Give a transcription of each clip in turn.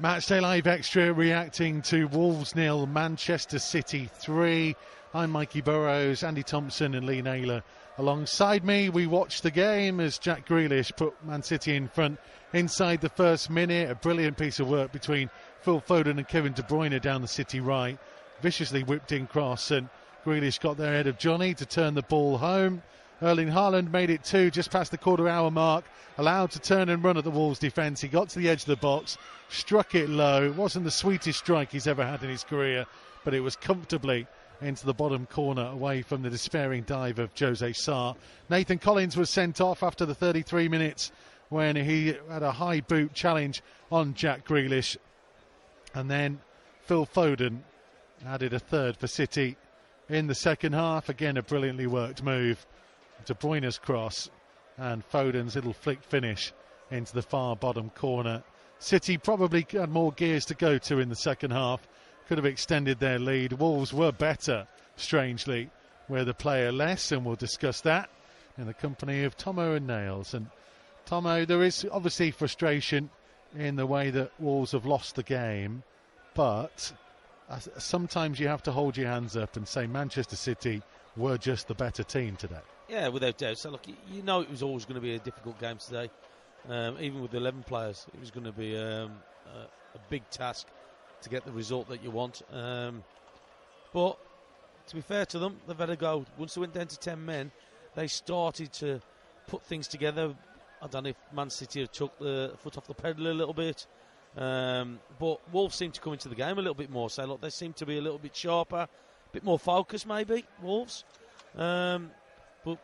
Matchday Live Extra reacting to Wolves nil, Manchester City 3. I'm Mikey Burrows, Andy Thompson, and Lee Naylor. Alongside me, we watched the game as Jack Grealish put Man City in front inside the first minute. A brilliant piece of work between Phil Foden and Kevin De Bruyne down the City right. Viciously whipped in cross, and Grealish got there ahead of Jonny to turn the ball home. Erling Haaland made it two just past the quarter hour mark, allowed to turn and run at the Wolves defence. He got to the edge of the box, struck it low. It wasn't the sweetest strike he's ever had in his career, but it was comfortably into the bottom corner away from the despairing dive of Jose Sa. Nathan Collins was sent off after the 33 minutes when he had a high boot challenge on Jack Grealish. And then Phil Foden added a third for City in the second half. Again, a brilliantly worked move. De Bruyne's cross and Foden's little flick finish into the far bottom corner. City probably had more gears to go to in the second half, could have extended their lead. Wolves were better, strangely, where the player less, and we'll discuss that in the company of Tomo and Nails. And Tomo, there is obviously frustration in the way that Wolves have lost the game, but sometimes you have to hold your hands up and say Manchester City were just the better team today. Yeah, without doubt. So look, you know it was always going to be a difficult game today. Um, even with 11 players, it was going to be um, a, a, big task to get the result that you want. Um, but to be fair to them, they've had a go. Once they went down to 10 men, they started to put things together. I don't know if Man City have took the foot off the pedal a little bit. Um, but Wolves seem to come into the game a little bit more. So look, they seem to be a little bit sharper, bit more focused, maybe Wolves. Um, but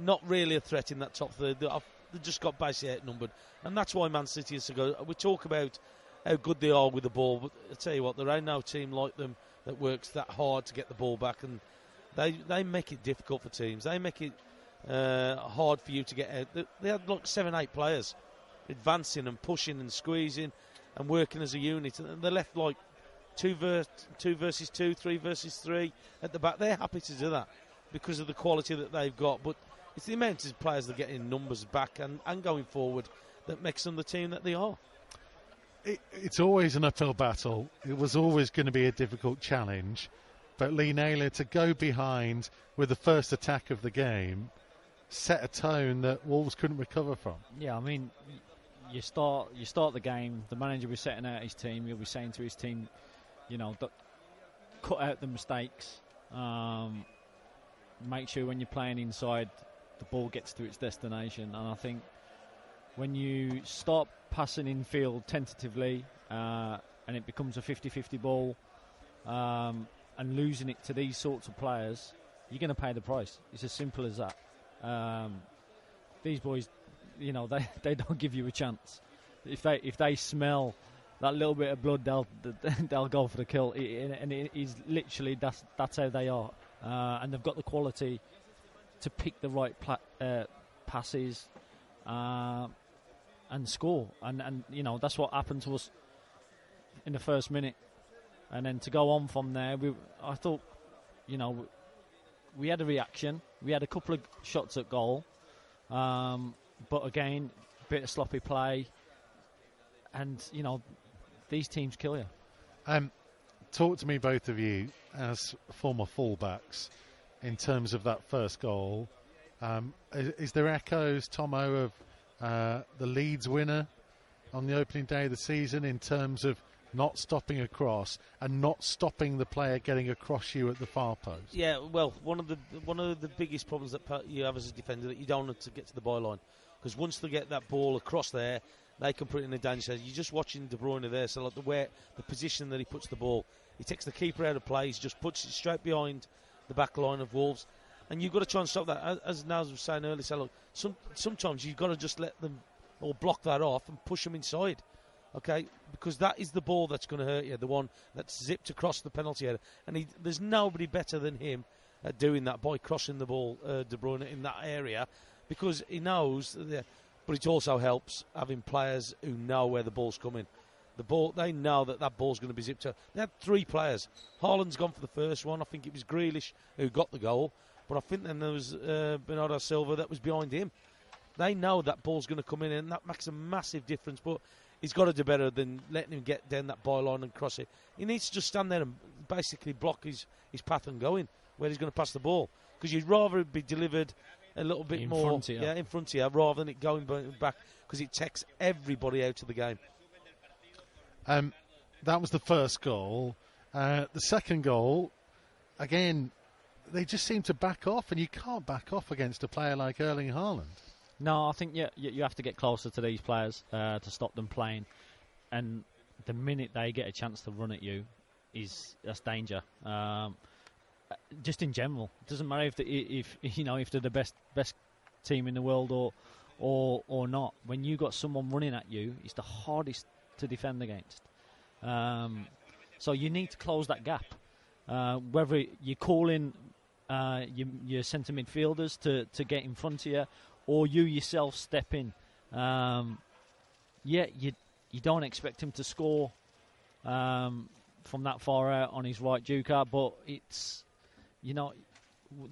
not really a threat in that top third. They've just got basically outnumbered, and that's why Man City is to go. We talk about how good they are with the ball, but I tell you what, there ain't no team like them that works that hard to get the ball back, and they they make it difficult for teams. They make it uh, hard for you to get out. They, they had like seven, eight players advancing and pushing and squeezing and working as a unit, and they're left like two, ver- two versus two, three versus three at the back. They're happy to do that because of the quality that they've got, but it's the amount of players that get in numbers back and, and going forward that makes them the team that they are. It, it's always an uphill battle. It was always going to be a difficult challenge. But Lee Naylor to go behind with the first attack of the game set a tone that Wolves couldn't recover from. Yeah, I mean, you start you start the game. The manager was setting out his team. He'll be saying to his team, you know, cut out the mistakes. Um, make sure when you're playing inside, the ball gets to its destination. And I think when you start passing in field tentatively uh, and it becomes a 50 50 ball um, and losing it to these sorts of players, you're going to pay the price. It's as simple as that. Um, these boys, you know, they, they don't give you a chance. If they if they smell that little bit of blood, they'll they'll go for the kill. And he's literally that's that's how they are, uh, and they've got the quality to pick the right pla- uh, passes uh, and score. And, and, you know, that's what happened to us in the first minute. And then to go on from there, we, I thought, you know, we had a reaction. We had a couple of shots at goal. Um, but again, bit of sloppy play. And, you know, these teams kill you. Um, talk to me, both of you, as former fullbacks in terms of that first goal. Um, is, is, there echoes, Tomo, of uh, the Leeds winner on the opening day of the season in terms of not stopping across and not stopping the player getting across you at the far post? Yeah, well, one of the one of the biggest problems that you have as a defender that you don't want to get to the byline because once they get that ball across there, they can put it in a danger. You're just watching De Bruyne there, so like the way, the position that he puts the ball, he takes the keeper out of play, he just puts it straight behind the back line of Wolves. And you've got to try and stop that. As, as was saying earlier, so look, some, sometimes you've got to just let them or block that off and push them inside. Okay, because that is the ball that's going to hurt you, the one that's zipped across the penalty area. And he, there's nobody better than him at doing that by crossing the ball, uh, De Bruyne, in that area, because he knows. That, but it also helps having players who know where the ball's coming. The ball, they know that that ball's going to be zipped up. They had three players. Haaland's gone for the first one. I think it was Grealish who got the goal, but I think then there was uh, Bernardo Silva that was behind him. They know that ball's going to come in, and that makes a massive difference. But he's got to do better than letting him get down that byline and cross it. He needs to just stand there and basically block his, his path and going where he's going to pass the ball. Because you'd rather it be delivered a little bit In more front of you. yeah, in front of you rather than it going back because it takes everybody out of the game. Um, that was the first goal. Uh, the second goal, again, they just seem to back off, and you can't back off against a player like Erling Haaland. No, I think you, you, you have to get closer to these players uh, to stop them playing. And the minute they get a chance to run at you, is that's danger. Um, just in general, it doesn't matter if, the, if you know if they're the best best team in the world or or or not. When you got someone running at you, it's the hardest to defend against. Um, so you need to close that gap. Uh, whether you call in uh, your, your centre midfielders to, to get in front of you, or you yourself step in. Um, yeah, you you don't expect him to score um, from that far out on his right Duca, but it's you know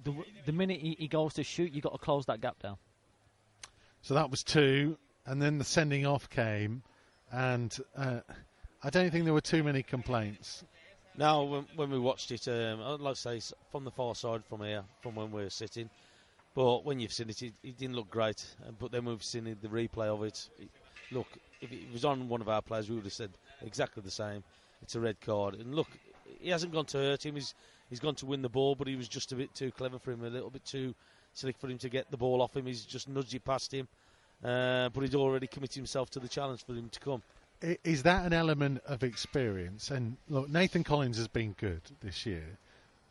the the minute he, he goes to shoot, you've got to close that gap down. So that was two, and then the sending off came, and uh, I don't think there were too many complaints. Now, when, when we watched it, um, I'd like to say it's from the far side from here, from when we were sitting. But when you've seen it, it, it didn't look great. Uh, But then we've seen it, the replay of it. it. Look, if it was on one of our players, we would have said exactly the same. It's a red card. And look, he hasn't gone to hurt him. He's he's gone to win the ball, but he was just a bit too clever for him, a little bit too slick for him to get the ball off him. He's just nudged it past him. Uh, but he'd already committed himself to the challenge for him to come. Is that an element of experience? And look, Nathan Collins has been good this year,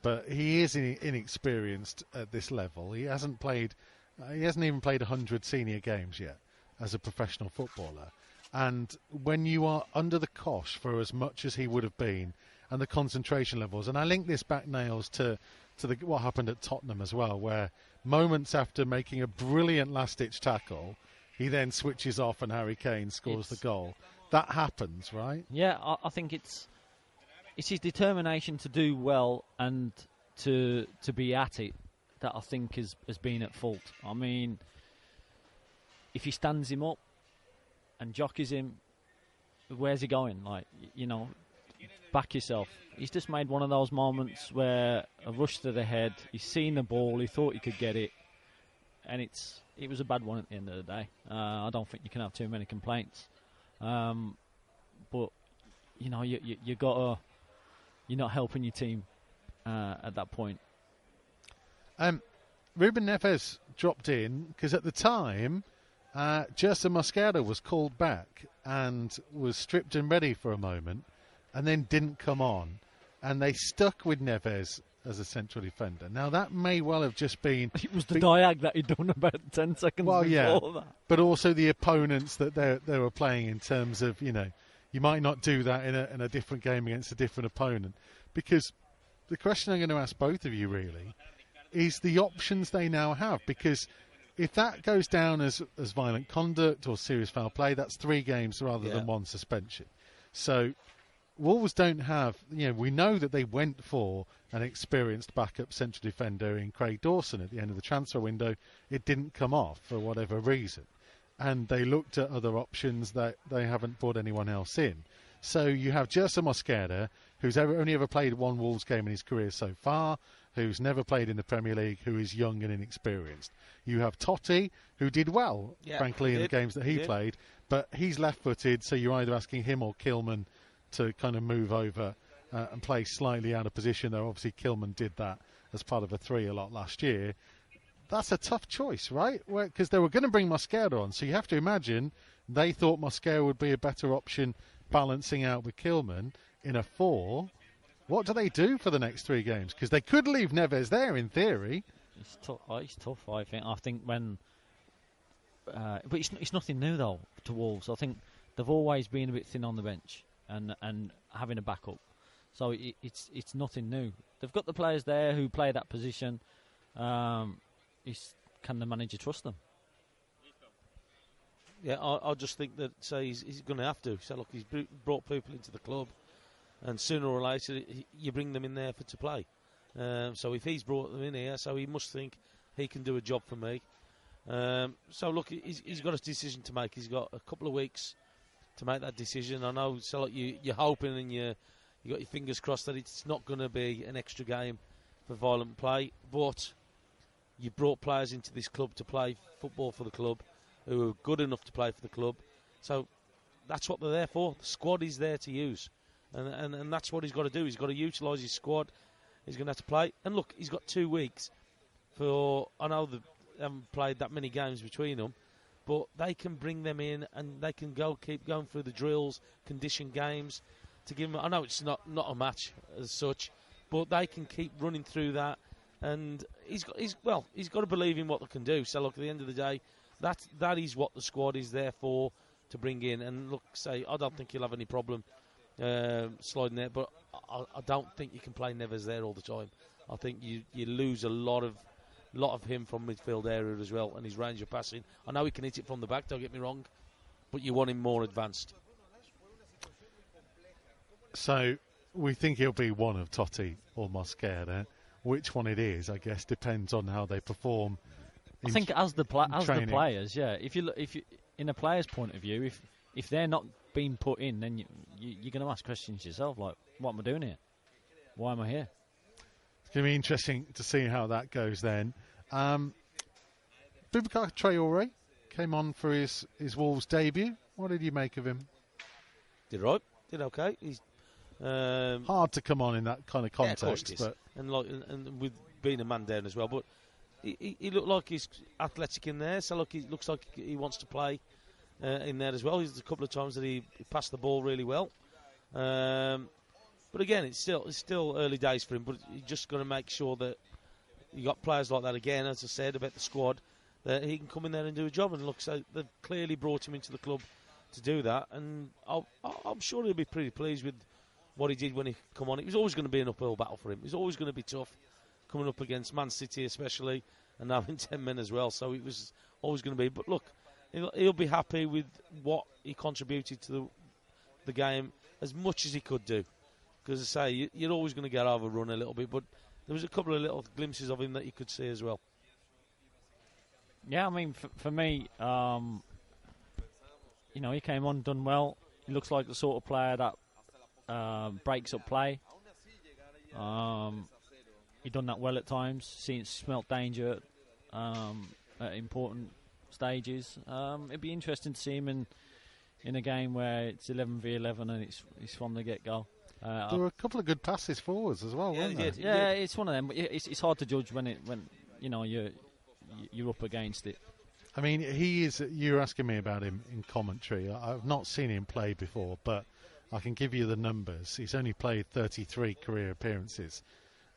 but he is inexperienced at this level. He hasn't played, uh, he hasn't even played 100 senior games yet as a professional footballer. And when you are under the cosh for as much as he would have been, and the concentration levels, and I link this back nails to to the, what happened at Tottenham as well, where moments after making a brilliant last-ditch tackle, he then switches off and Harry Kane scores It's- the goal. That happens, right? Yeah, I, I think it's it's his determination to do well and to to be at it that I think has has been at fault. I mean, if he stands him up and jockeys him, where's he going? Like you know, back yourself. He's just made one of those moments where a rush to the head. He's seen the ball. He thought he could get it, and it's it was a bad one at the end of the day. Uh, I don't think you can have too many complaints. Um, but you know, you you, you gotta you're not helping your team uh, at that point. Um, Ruben Neves dropped in because at the time, uh, Mosquera was called back and was stripped and ready for a moment, and then didn't come on, and they stuck with Neves as a central defender. Now that may well have just been, It was the Be- diag that he'd done about ten seconds Well, yeah. before that. but also the opponents that they they were playing in terms of you know you might not do that in a in a different game against a different opponent because the question I'm going to ask both of you really is the options they now have because if that goes down as as violent conduct or serious foul play that's three games rather Yeah. than one suspension so Wolves don't have you know we know that they went for an experienced backup central defender in Craig Dawson at the end of the transfer window it didn't come off for whatever reason and they looked at other options that they haven't brought anyone else in. So you have Yerson Mosquera, who's ever, only ever played one Wolves game in his career so far, who's never played in the Premier League, who is young and inexperienced. You have Toti, who did well, Yeah, frankly, in the games that he He played, but he's left-footed, so you're either asking him or Kilman to kind of move over uh, and play slightly out of position. Though obviously Kilman did that as part of a three a lot last year that's a tough choice, right? Because they were going to bring Mosquera on, so you have to imagine they thought Mosquera would be a better option, balancing out with Kilman in a four. What do they do for the next three games? Because they could leave Neves there in theory. It's tough. oh, It's tough. I think. I think when, uh, but it's it's nothing new though to Wolves. I think they've always been a bit thin on the bench and and having a backup. So it, it's it's nothing new. They've got the players there who play that position. Um, can the manager trust them? Yeah, I, I just think that say he's, he's going to have to. So look, he's brought people into the club, and sooner or later you bring them in there for to play. Um, so if he's brought them in here, so he must think he can do a job for me. Um, so look, he's, he's got a decision to make. He's got a couple of weeks to make that decision. I know, so like you, you're hoping and you you got your fingers crossed that it's not going to be an extra game for violent play, but you brought players into this club to play football for the club who are good enough to play for the club. So that's what they're there for. The squad is there to use. And, and, and that's what he's got to do. He's got to utilise his squad. He's going to have to play. And look, he's got two weeks for. I know they haven't played that many games between them, but they can bring them in and they can go keep going through the drills, condition games to give them. I know it's not not a match as such, but they can keep running through that. And he's got he's well he's got to believe in what they can do. So look, at the end of the day, that that is what the squad is there for to bring in. And look, say I don't think he'll have any problem um, sliding there, but I, I don't think you can play Neves there all the time. I think you you lose a lot of lot of him from midfield area as well, and his range of passing. I know he can hit it from the back. Don't get me wrong, but you want him more advanced. So we think he'll be one of Toti or Mosquera. Which one it is, I guess, depends on how they perform. I think as the pla- as training. the players, yeah. If you look, if you in a player's point of view, if if they're not being put in, then you, you, you're going to ask questions yourself, like, what am I doing here? Why am I here? Going to be interesting to see how that goes then. Um, Boubacar Traore came on for his, his Wolves debut. What did you make of him? Did right, did okay. He's um, Hard to come on in that kind of Yeah, of context, but and like and, and with being a man down as well. But he, he, he looked like he's athletic in there. So look, he looks like he wants to play uh, in there as well. There's a couple of times that he, he passed the ball really well. Um, but again, it's still it's still early days for him. But you just got to make sure that you got players like that again, as I said about the squad, that he can come in there and do a job. And look, so they've clearly brought him into the club to do that, and I'll- I'm sure he'll be pretty pleased with what he did when he come on. It was always going to be an uphill battle for him. It was always going to be tough coming up against Man City, especially, and now in 10 men as well. So it was always going to be. But look, he'll, he'll be happy with what he contributed to the, the game as much as he could do. Because I say, you, you're always going to get overrun a little bit, but there was a couple of little glimpses of him that you could see as well. Yeah, I mean, for, for me, um, you know, he came on, done well. He looks like the sort of player that um, breaks up play. Um, he done that well at times. Seen smelt danger um, at important stages. Um, it'd be interesting to see him in in a game where it's 11 v 11 and it's it's from the get go. Uh, there were a couple of good passes forwards as well, Yeah, weren't he there? did. yeah, it's one of them. but It's, it's hard to judge when it when you know you're you're up against it. I mean, he is. You're asking me about him in commentary. I- I've not seen him play before, but I can give you the numbers. He's only played 33 career appearances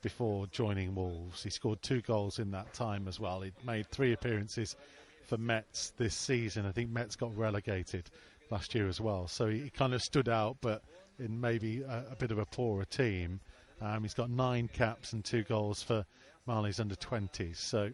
before joining Wolves. He scored two goals in that time as well. He made three appearances for Metz this season. I think Metz got relegated last year as well, so he, he kind of stood out, but in maybe a, a bit of a poorer team. Um, he's got nine caps and two goals for Mali's under 20s. So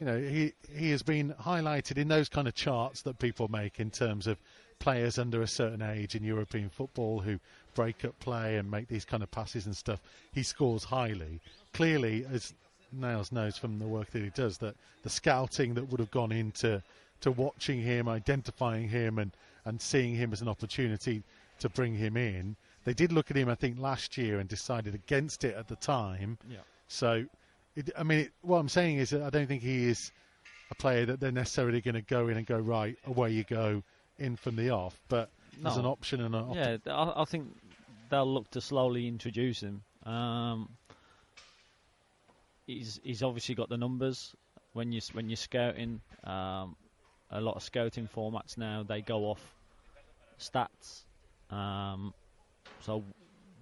you know, he he has been highlighted in those kind of charts that people make in terms of players under a certain age in European football who break up play and make these kind of passes and stuff. He scores highly. Clearly, as Nails knows from the work that he does, that the scouting that would have gone into to watching him, identifying him, and and seeing him as an opportunity to bring him in. They did look at him, I think, last year and decided against it at the time. Yeah. So, it, I mean, it, what I'm saying is that I don't think he is a player that they're necessarily going to go in and go right away you go in from the off, but there's No. an option and an Yeah, I, I think they'll look to slowly introduce him. Um, he's he's obviously got the numbers when you when you're scouting. Um, a lot of scouting formats now they go off stats. Um, so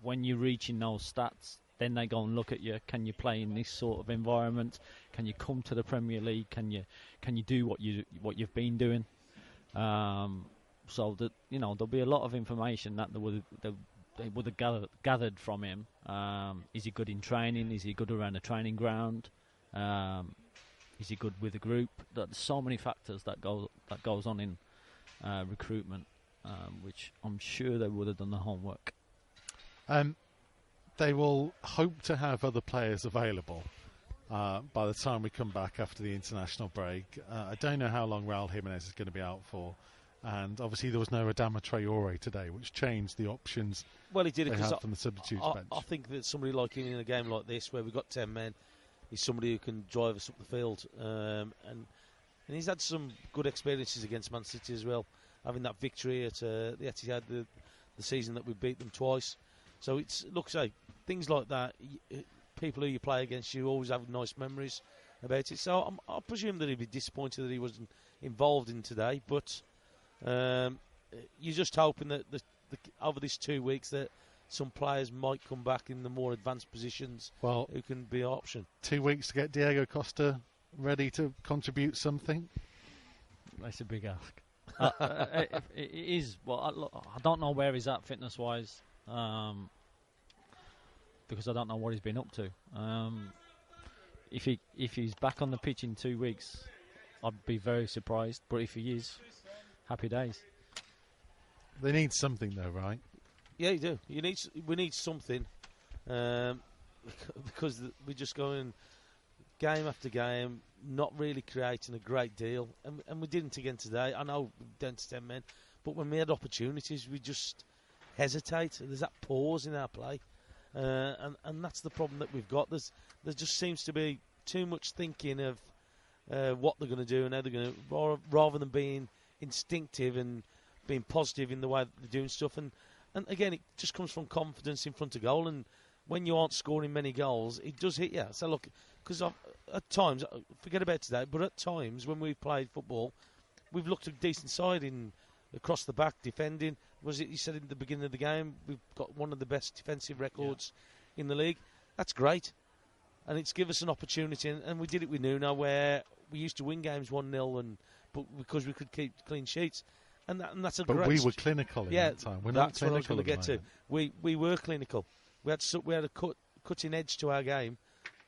when you're reaching those stats, then they go and look at you. Can you play in this sort of environment? Can you come to the Premier League? Can you can you do what you what you've been doing? Um, so that you know there'll be a lot of information that they would they, they would have gathered, gathered from him. Um, is he good in training? Is he good around the training ground? Um, is he good with the group? There's so many factors that go that goes on in uh, recruitment, um, which I'm sure they would have done the homework. Um, they will hope to have other players available uh, by the time we come back after the international break. Uh, I don't know how long Raul Jimenez is going to be out for. And obviously, there was no Adama Traore today, which changed the options Well, he did it because from the substitutes I, bench. I think that somebody like him in a game like this, where we've got ten men, is somebody who can drive us up the field, um, and and he's had some good experiences against Man City as well, having that victory at uh, the Etihad the, the season that we beat them twice. So it's look, say things like that. People who you play against, you always have nice memories about it. So I'm, I presume that he'd be disappointed that he wasn't involved in today, but um, you're just hoping that the, the, over these two weeks that some players might come back in the more advanced positions well, who can be an option. two weeks to get Diego Costa ready to contribute something. That's a big ask. Uh, uh, it, it is. Well, I, look, I don't know where he's at fitness wise, um, because I don't know what he's been up to. Um, if he if he's back on the pitch in two weeks, I'd be very surprised. But if he is, happy days. They need something, though, right? Yeah, you do. You need we need something um, because we're just going game after game, not really creating a great deal, and, and we didn't again today. I know we're down to ten men, but when we had opportunities, we just hesitate. There's that pause in our play, uh, and and that's the problem that we've got. There's there just seems to be too much thinking of uh, what they're going to do and how they're going to, rather than being instinctive and being positive in the way that they're doing stuff. And and again, it just comes from confidence in front of goal. And when you aren't scoring many goals, it does hit you. So look, because at times, uh, forget about today, but at times when we've played football, we've looked a decent side in across the back defending. Was it you said in the beginning of the game? We've got one of the best defensive records in the league. That's great, and it's given us an opportunity. And, and we did it with Nuno, where we used to win games one 0 and but because we could keep clean sheets, and, that, and that's a But great. we were clinical in yeah, that time. We're not that's what I was going to get to. We we were clinical. We had su- we had a cut, cutting edge to our game.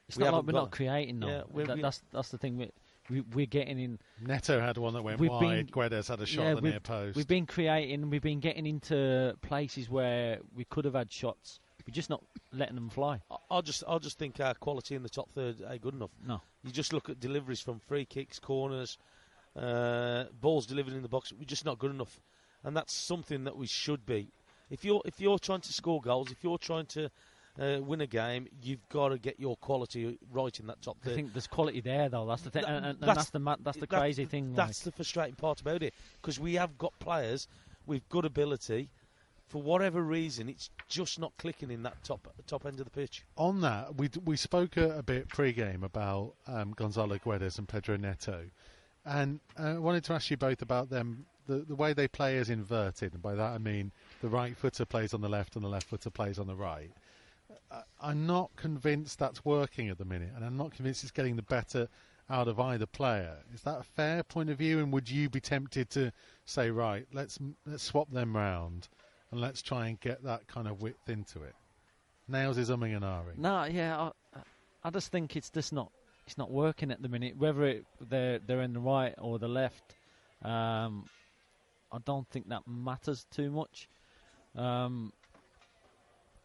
It's we not like we're got- not creating though. Yeah, we- That- we- that's that's the thing. We, we we're getting in. Neto had one that went We've wide. been- Guedes had a shot yeah, at the near post. We've been creating. We've been getting into places where we could have had shots. We're just not letting them fly. I, I just I just think our quality in the top third ain't good enough. No. You just look at deliveries from free kicks, corners, uh, balls delivered in the box. We're just not good enough, and that's something that we should be. If you're if you're trying to score goals, if you're trying to uh, win a game, you've got to get your quality right in that top I third. think there's quality there though. That's the thing, That- and, and, and that's- that's the ma- that's the That- crazy thing. That's the frustrating part about it because we have got players with good ability. For whatever reason, it's just not clicking in that top top end of the pitch. on that, we d- we spoke a, a bit pre-game about um, Gonzalo Guedes and Pedro Neto, and uh, I wanted to ask you both about them. The the way they play is inverted, and by that I mean the right footer plays on the left and the left footer plays on the right. I, I'm not convinced that's working at the minute, and I'm not convinced it's getting the better out of either player. Is that a fair point of view? And would you be tempted to say, right, let's let's swap them round, and let's try and get that kind of width into it? Nails is umming and ahhing. No, yeah, I, I just think it's just not it's not working at the minute. Whether it, they're they're in the right or the left, um, I don't think that matters too much. Um,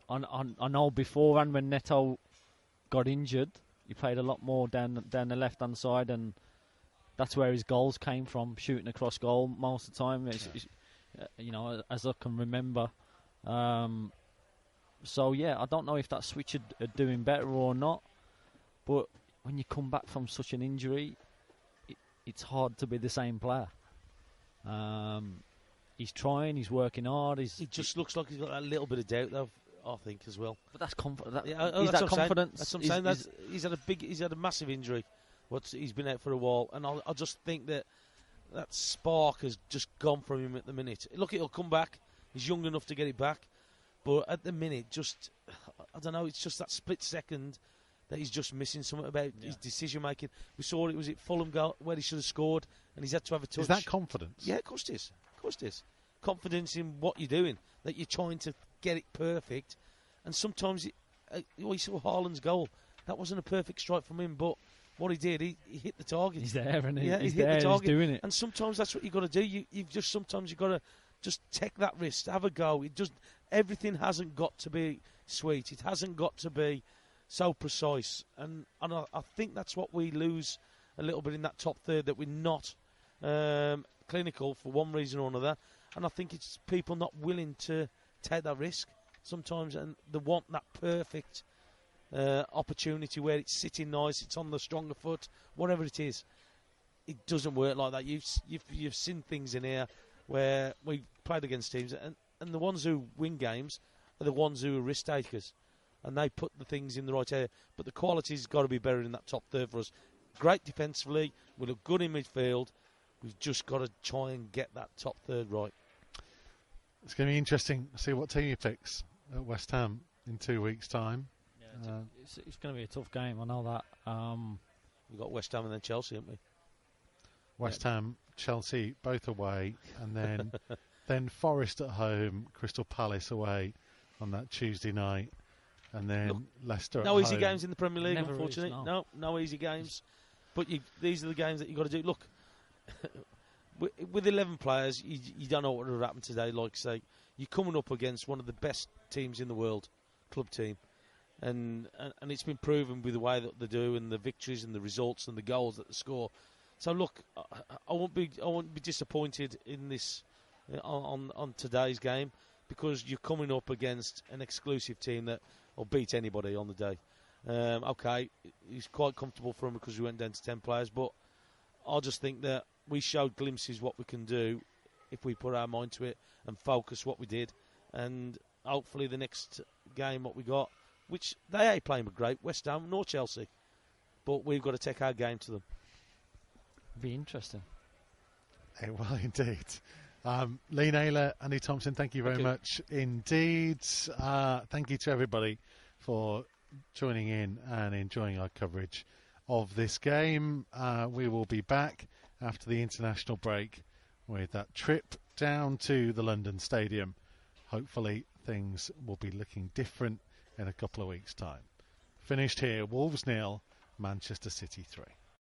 I, I, I know beforehand when Neto got injured, he played a lot more down down the left hand side, and that's where his goals came from, shooting across goal most of the time. It's, it's, uh, you know, as I can remember. Um, so yeah, I don't know if that switch are, are doing better or not. But when you come back from such an injury, it, it's hard to be the same player. Um, he's trying, he's working hard. He's It just looks like he's got a little bit of doubt, though. I think as well. but that's confident. That, Yeah, oh, is that's that confidence? That's what I'm saying. is- he's had a big, he's had a massive injury. What's he's been out for a while, and I, I just think that that spark has just gone from him at the minute. Look, it'll come back. He's young enough to get it back, but at the minute, just I don't know. It's just that split second that he's just missing something about his decision making. We saw it was it Fulham goal where he should have scored, and he's had to have a touch. Is that confidence? Yeah, of course it is. Of course it is. Confidence in what you're doing, that you're trying to get it perfect. And sometimes, it, uh, we saw Haaland's goal. That wasn't a perfect strike from him, but what he did, he, he hit the target. he's there and he, Yeah, he's he hit the there. He's doing it. And sometimes that's what you've got to do. You, you've just sometimes you've got to just take that risk, have a go. It just everything hasn't got to be sweet. It hasn't got to be so precise. And and I, I think that's what we lose a little bit in that top third that we're not um, clinical for one reason or another, and I think it's people not willing to take that risk sometimes, and they want that perfect uh, opportunity where it's sitting nice, it's on the stronger foot, whatever it is. It doesn't work like that. You've you've, you've seen things in here where we played against teams, and, and the ones who win games are the ones who are risk takers, and they put the things in the right area. But the quality's got to be better in that top third for us. Great defensively, we look good in midfield. We've just got to try and get that top third right. It's going to be interesting to see what team he picks at West Ham in two weeks' time. Yeah, uh, it's, it's, going to be a tough game. I know that. Um, We've got West Ham and then Chelsea, haven't we? West yeah. Ham, Chelsea, both away, and then then Forest at home, Crystal Palace away on that Tuesday night, and then Look, Leicester. No easy home. games in the Premier League, Never unfortunately. Is, no. no. no, easy games. But you, these are the games that you've got to do. Look, with, with 11 players, you, you, don't know what would have happened today. Like say, you're coming up against one of the best teams in the world, club team, and, and and it's been proven with the way that they do and the victories and the results and the goals that they score. So look, I, I won't be I won't be disappointed in this uh, on on today's game because you're coming up against an exclusive team that will beat anybody on the day. Um, okay, he's quite comfortable for him because we went down to ten players, but I just think that we showed glimpses what we can do if we put our mind to it and focus what we did, and hopefully the next game what we got, which they ain't playing with great, West Ham nor Chelsea, but we've got to take our game to them. Be interesting. It will indeed. Um, Lee Naylor, Andy Thompson, thank you very thank you. much indeed. Uh, thank you to everybody for joining in and enjoying our coverage of this game. Uh, we will be back after the international break with that trip down to the London Stadium. Hopefully, things will be looking different in a couple of weeks' time. Finished here, Wolves nil, Manchester City 3.